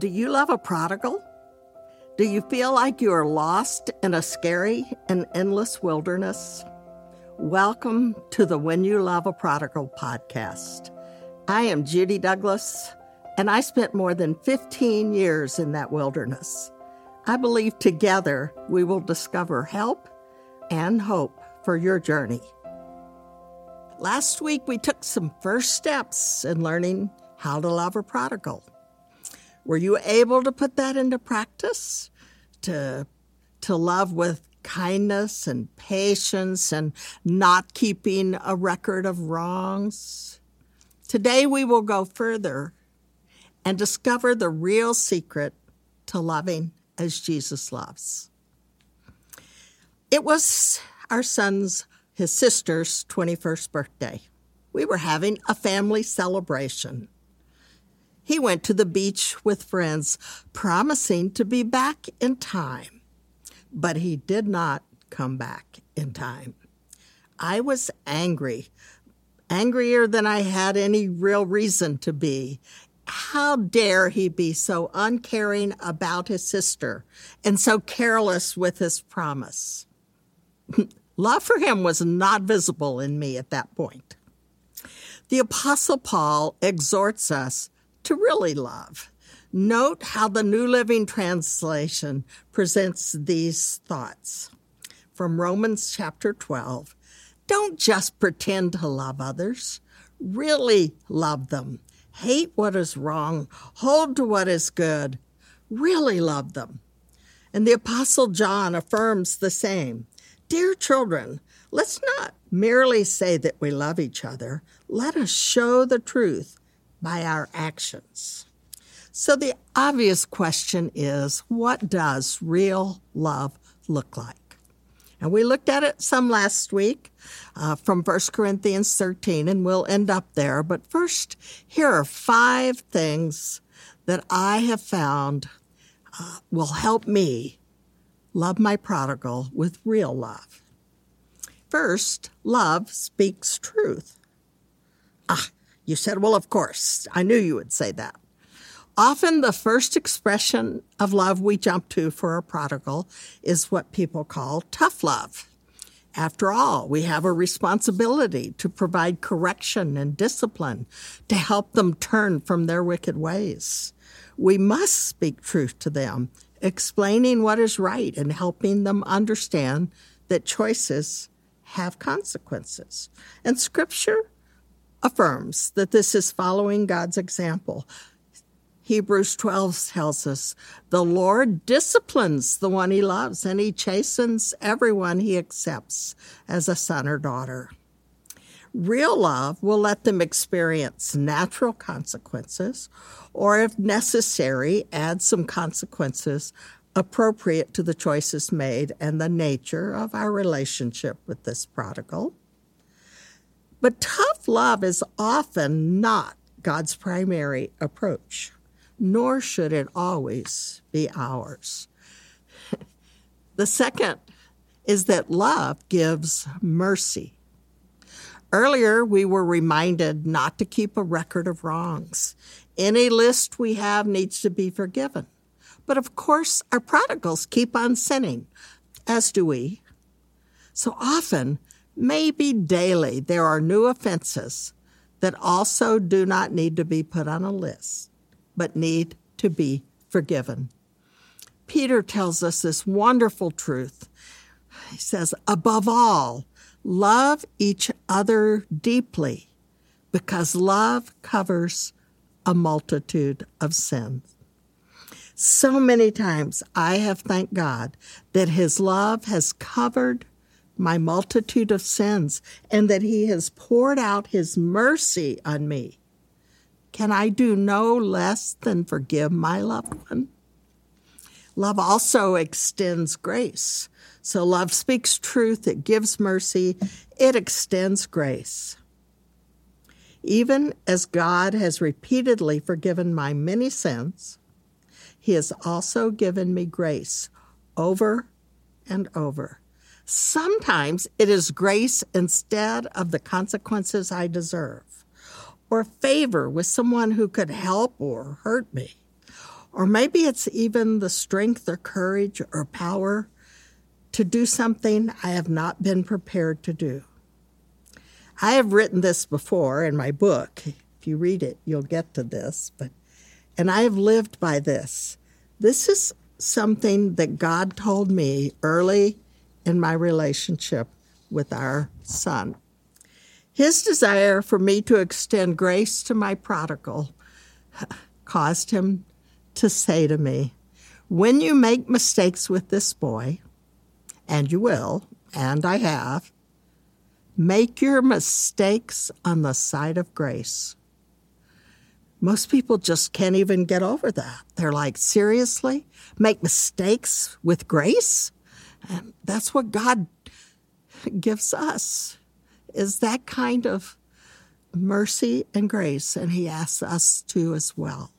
Do you love a prodigal? Do you feel like you are lost in a scary and endless wilderness? Welcome to the When You Love a Prodigal podcast. I am Judy Douglass, and I spent more than 15 years in that wilderness. I believe together we will discover help and hope for your journey. Last week, we took some first steps in learning how to love a prodigal. Were you able to put that into practice? To, to love with kindness and patience and not keeping a record of wrongs? Today we will go further and discover the real secret to loving as Jesus loves. It was our son's, his sister's 21st birthday. We were having a family celebration. He went to the beach with friends, promising to be back in time. But he did not come back in time. I was angry, angrier than I had any real reason to be. How dare he be so uncaring about his sister and so careless with his promise? Love for him was not visible in me at that point. The Apostle Paul exhorts us to really love. Note how the New Living Translation presents these thoughts from Romans chapter 12. Don't just pretend to love others, really love them. Hate what is wrong, hold to what is good, really love them. And the Apostle John affirms the same. Dear children, let's not merely say that we love each other, let us show the truth by our actions. So the obvious question is what does real love look like? And we looked at it some last week uh, from 1 Corinthians 13, and we'll end up there. But first, here are five things that I have found uh, will help me love my prodigal with real love. First, love speaks truth. Ah, you said, Well, of course. I knew you would say that. Often the first expression of love we jump to for a prodigal is what people call tough love. After all, we have a responsibility to provide correction and discipline to help them turn from their wicked ways. We must speak truth to them, explaining what is right and helping them understand that choices have consequences. And scripture affirms that this is following God's example. Hebrews 12 tells us the Lord disciplines the one he loves and he chastens everyone he accepts as a son or daughter. Real love will let them experience natural consequences, or if necessary, add some consequences appropriate to the choices made and the nature of our relationship with this prodigal. But tough love is often not God's primary approach, nor should it always be ours. the second is that love gives mercy. Earlier, we were reminded not to keep a record of wrongs. Any list we have needs to be forgiven. But of course, our prodigals keep on sinning, as do we. So often, maybe daily, there are new offenses that also do not need to be put on a list, but need to be forgiven. Peter tells us this wonderful truth. He says, above all, love each other deeply because love covers a multitude of sins. So many times I have thanked God that His love has covered my multitude of sins and that he has poured out his mercy on me, can I do no less than forgive my loved one? Love also extends grace. So love speaks truth, it gives mercy, it extends grace. Even as God has repeatedly forgiven my many sins, he has also given me grace over and over. Sometimes it is grace instead of the consequences I deserve, or favor with someone who could help or hurt me, Or maybe it's even the strength or courage or power to do something I have not been prepared to do. I have written this before in my book. If you read it, you'll get to this, but and I have lived by this. This is something that God told me early in my relationship with our son. His desire for me to extend grace to my prodigal caused him to say to me, When you make mistakes with this boy, and you will, and I have, make your mistakes on the side of grace. Most people just can't even get over that. They're like, seriously? Make mistakes with grace? And that's what God gives us, is that kind of mercy and grace, and He asks us to as well.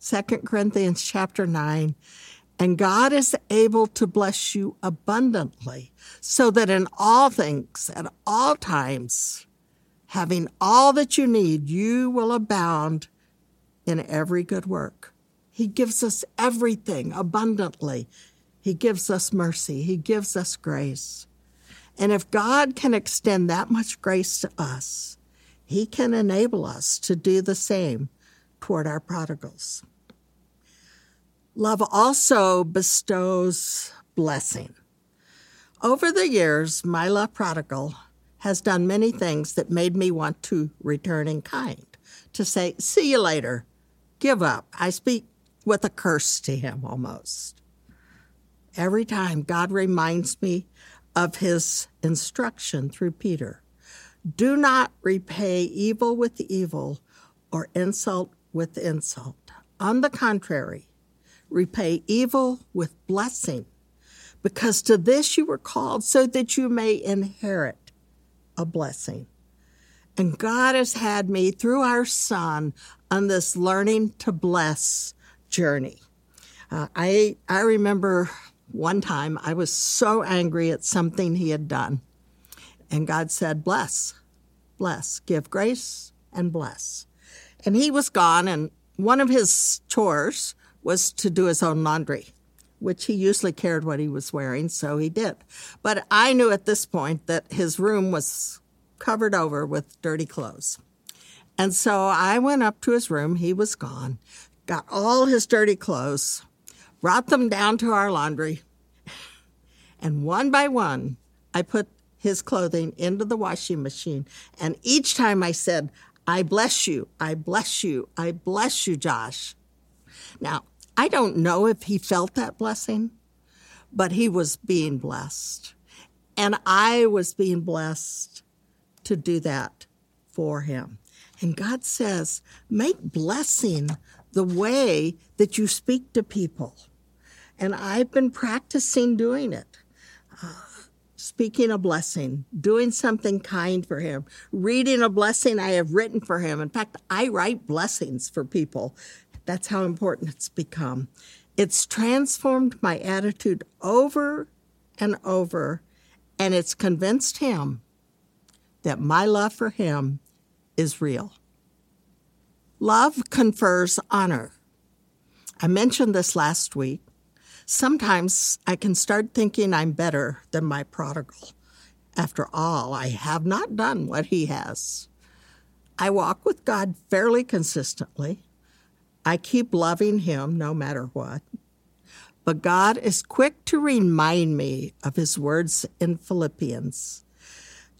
2 Corinthians chapter 9, and God is able to bless you abundantly, so that in all things, at all times, having all that you need, you will abound in every good work. He gives us everything abundantly. He gives us mercy. He gives us grace. And if God can extend that much grace to us, He can enable us to do the same toward our prodigals. Love also bestows blessing. Over the years, my love prodigal has done many things that made me want to return in kind, to say, see you later, give up. I speak with a curse to him almost. Every time God reminds me of his instruction through Peter do not repay evil with evil or insult with insult. On the contrary, repay evil with blessing, because to this you were called so that you may inherit a blessing. And God has had me through our son on this learning to bless journey. Uh, I, I remember one time I was so angry at something he had done. And God said, Bless, bless, give grace and bless. And he was gone, and one of his chores was to do his own laundry, which he usually cared what he was wearing, so he did. But I knew at this point that his room was covered over with dirty clothes. And so I went up to his room. He was gone, got all his dirty clothes, brought them down to our laundry. And one by one, I put his clothing into the washing machine. And each time I said, I bless you, I bless you, I bless you, Josh. Now, I don't know if he felt that blessing, but he was being blessed. And I was being blessed to do that for him. And God says, make blessing the way that you speak to people. And I've been practicing doing it. Uh, speaking a blessing, doing something kind for him, reading a blessing I have written for him. In fact, I write blessings for people. That's how important it's become. It's transformed my attitude over and over, and it's convinced him that my love for him is real. Love confers honor. I mentioned this last week. Sometimes I can start thinking I'm better than my prodigal. After all, I have not done what he has. I walk with God fairly consistently. I keep loving him no matter what. But God is quick to remind me of his words in Philippians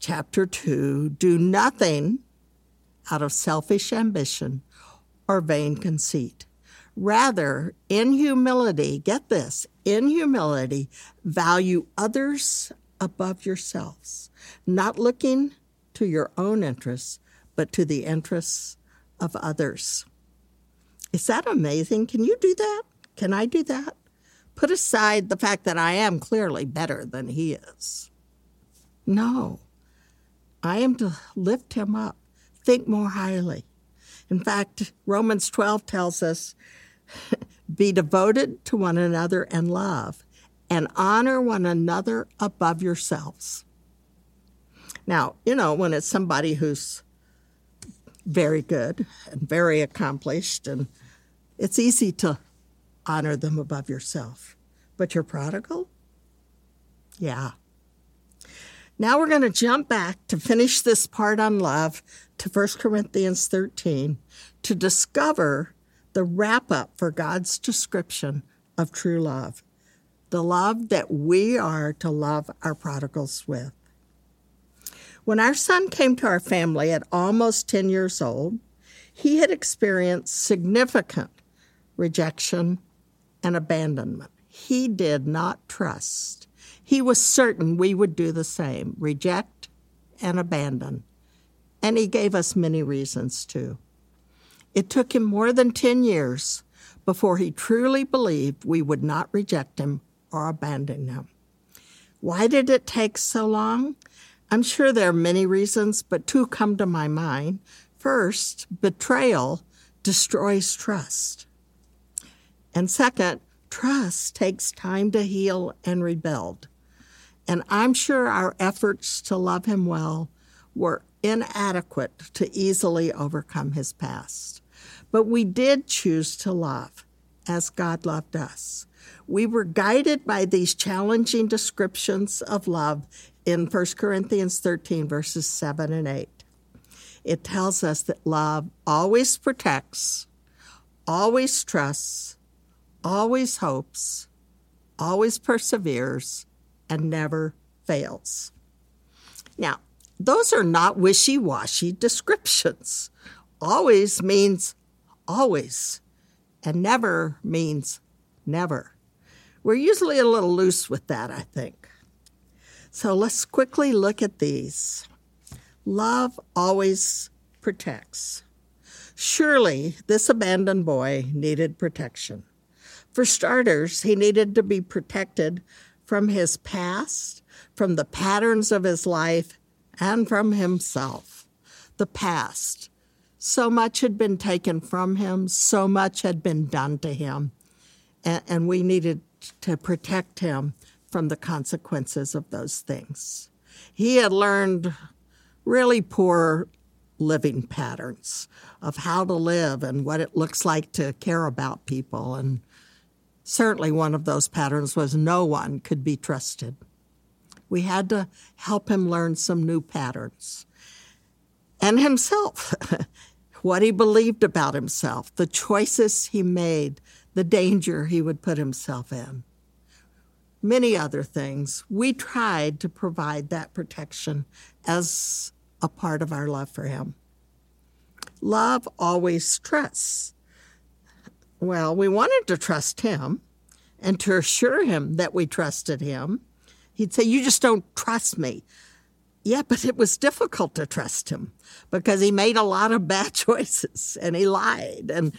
chapter 2 do nothing out of selfish ambition or vain conceit. Rather, in humility, get this, in humility, value others above yourselves, not looking to your own interests, but to the interests of others. Is that amazing? Can you do that? Can I do that? Put aside the fact that I am clearly better than he is. No. I am to lift him up, think more highly. In fact, Romans 12 tells us be devoted to one another in love and honor one another above yourselves. Now, you know, when it's somebody who's very good and very accomplished, and it's easy to honor them above yourself. But your prodigal? Yeah. Now we're going to jump back to finish this part on love to 1 Corinthians 13 to discover the wrap up for God's description of true love, the love that we are to love our prodigals with. When our son came to our family at almost 10 years old, he had experienced significant rejection and abandonment. He did not trust. He was certain we would do the same reject and abandon. And he gave us many reasons to. It took him more than 10 years before he truly believed we would not reject him or abandon him. Why did it take so long? I'm sure there are many reasons, but two come to my mind. First, betrayal destroys trust. And second, trust takes time to heal and rebuild. And I'm sure our efforts to love him well were inadequate to easily overcome his past. But we did choose to love as God loved us. We were guided by these challenging descriptions of love in 1 Corinthians 13, verses 7 and 8. It tells us that love always protects, always trusts, always hopes, always perseveres, and never fails. Now, those are not wishy washy descriptions. Always means always, and never means never. We're usually a little loose with that, I think. So let's quickly look at these. Love always protects. Surely this abandoned boy needed protection. For starters, he needed to be protected from his past, from the patterns of his life, and from himself. The past. So much had been taken from him, so much had been done to him, and, and we needed to protect him from the consequences of those things. He had learned really poor living patterns of how to live and what it looks like to care about people. And certainly one of those patterns was no one could be trusted. We had to help him learn some new patterns. And himself, what he believed about himself, the choices he made, the danger he would put himself in many other things. We tried to provide that protection as a part of our love for Him. Love always trusts. Well, we wanted to trust Him and to assure Him that we trusted Him. He'd say, You just don't trust me. Yeah, but it was difficult to trust him because he made a lot of bad choices and he lied. And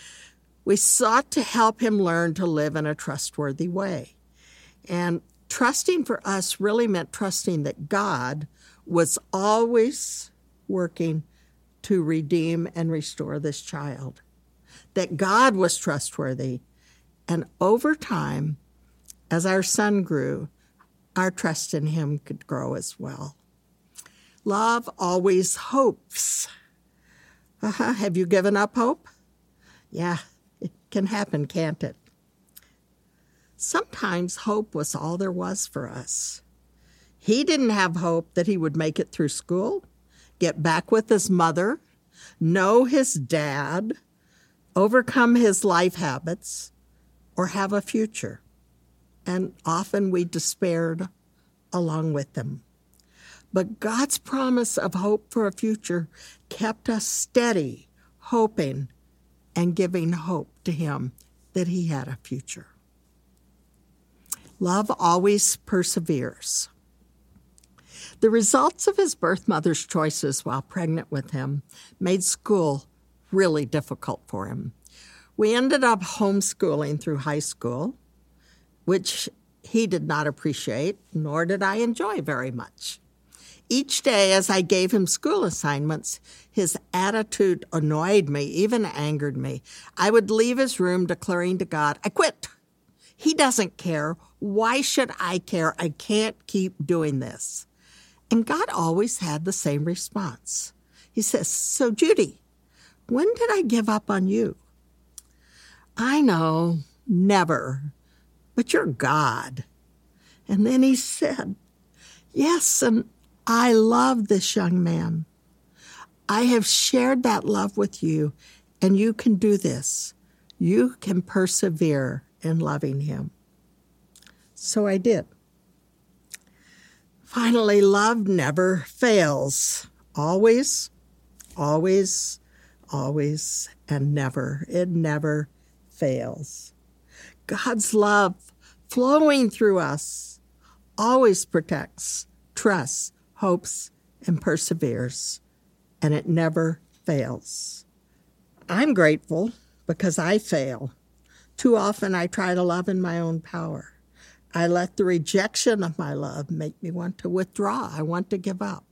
we sought to help him learn to live in a trustworthy way. And trusting for us really meant trusting that God was always working to redeem and restore this child, that God was trustworthy. And over time, as our son grew, our trust in him could grow as well. Love always hopes. Uh-huh. Have you given up hope? Yeah, it can happen, can't it? Sometimes hope was all there was for us. He didn't have hope that he would make it through school, get back with his mother, know his dad, overcome his life habits, or have a future. And often we despaired along with them. But God's promise of hope for a future kept us steady, hoping and giving hope to Him that He had a future. Love always perseveres. The results of his birth mother's choices while pregnant with him made school really difficult for him. We ended up homeschooling through high school, which he did not appreciate, nor did I enjoy very much. Each day, as I gave him school assignments, his attitude annoyed me, even angered me. I would leave his room declaring to God, I quit. He doesn't care. Why should I care? I can't keep doing this. And God always had the same response. He says, So, Judy, when did I give up on you? I know, never. But you're God. And then he said, Yes, and I love this young man. I have shared that love with you, and you can do this. You can persevere in loving him. So I did. Finally, love never fails. Always, always, always, and never. It never fails. God's love flowing through us always protects, trusts, hopes, and perseveres, and it never fails. I'm grateful because I fail. Too often I try to love in my own power. I let the rejection of my love make me want to withdraw. I want to give up.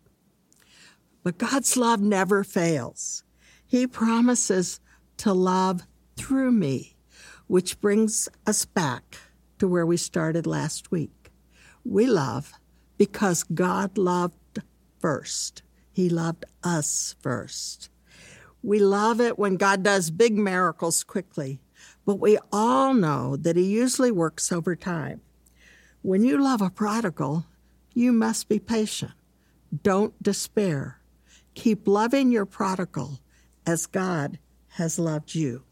But God's love never fails. He promises to love through me, which brings us back to where we started last week. We love because God loved first. He loved us first. We love it when God does big miracles quickly, but we all know that He usually works over time. When you love a prodigal, you must be patient. Don't despair. Keep loving your prodigal as God has loved you.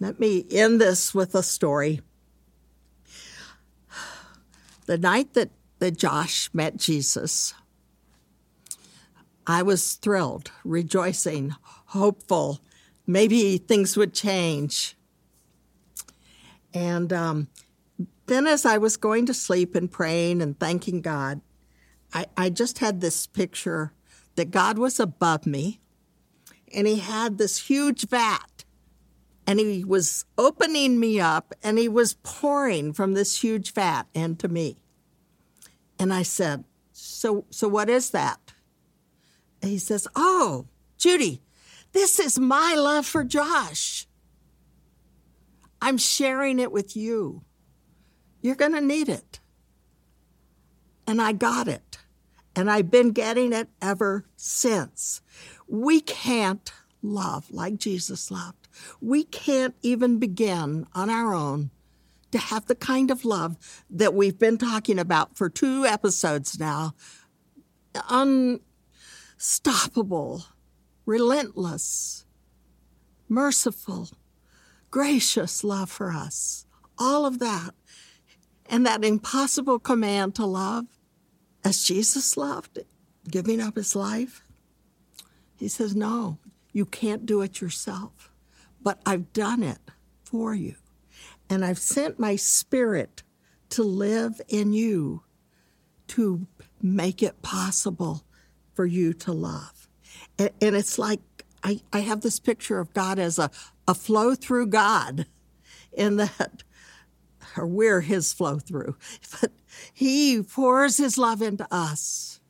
Let me end this with a story. The night that, that Josh met Jesus, I was thrilled, rejoicing, hopeful. Maybe things would change. And um, then, as I was going to sleep and praying and thanking God, I, I just had this picture that God was above me and He had this huge vat and He was opening me up and He was pouring from this huge vat into me. And I said, So, so what is that? And he says, Oh, Judy, this is my love for Josh. I'm sharing it with you. You're going to need it. And I got it. And I've been getting it ever since. We can't love like Jesus loved. We can't even begin on our own to have the kind of love that we've been talking about for two episodes now. Unstoppable, relentless, merciful, gracious love for us. All of that. And that impossible command to love as Jesus loved, giving up his life. He says, No, you can't do it yourself, but I've done it for you. And I've sent my spirit to live in you to make it possible for you to love. And, and it's like I, I have this picture of God as a, a flow through God, in that, or we're his flow through, but he pours his love into us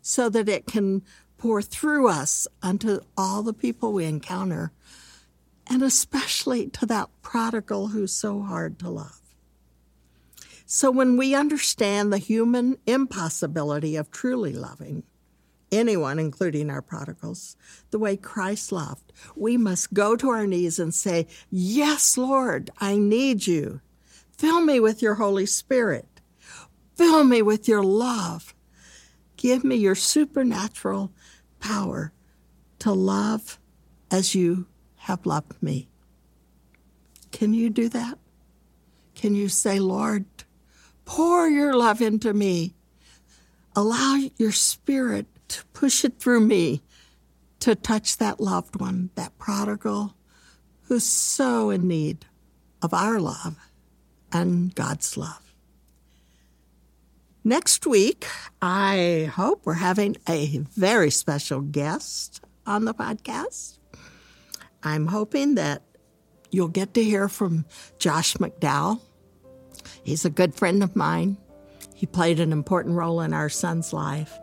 so that it can pour through us unto all the people we encounter, and especially to that prodigal who's so hard to love. So when we understand the human impossibility of truly loving, anyone, including our prodigals, the way Christ loved. We must go to our knees and say, Yes, Lord, I need you. Fill me with your Holy Spirit. Fill me with your love. Give me your supernatural power to love as you have loved me. Can you do that? Can you say, Lord, pour your love into me? Allow your spirit to push it through me to touch that loved one, that prodigal who's so in need of our love and God's love. Next week, I hope we're having a very special guest on the podcast. I'm hoping that you'll get to hear from Josh McDowell. He's a good friend of mine. He played an important role in our son's life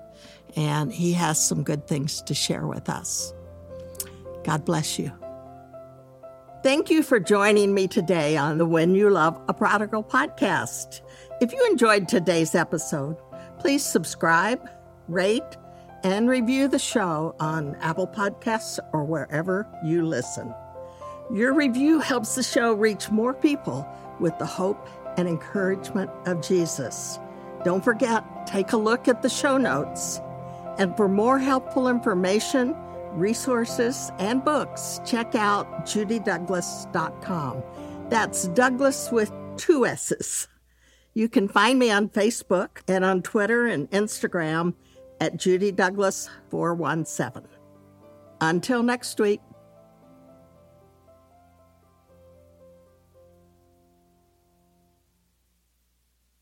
and he has some good things to share with us. God bless you. Thank you for joining me today on the When You Love a Prodigal podcast. If you enjoyed today's episode, please subscribe, rate, and review the show on Apple Podcasts or wherever you listen. Your review helps the show reach more people with the hope and encouragement of Jesus. Don't forget, take a look at the show notes. And for more helpful information, resources, and books, check out judydouglass.com. That's Douglass with two S's. You can find me on Facebook and on Twitter and Instagram at Judy Douglass 417. Until next week.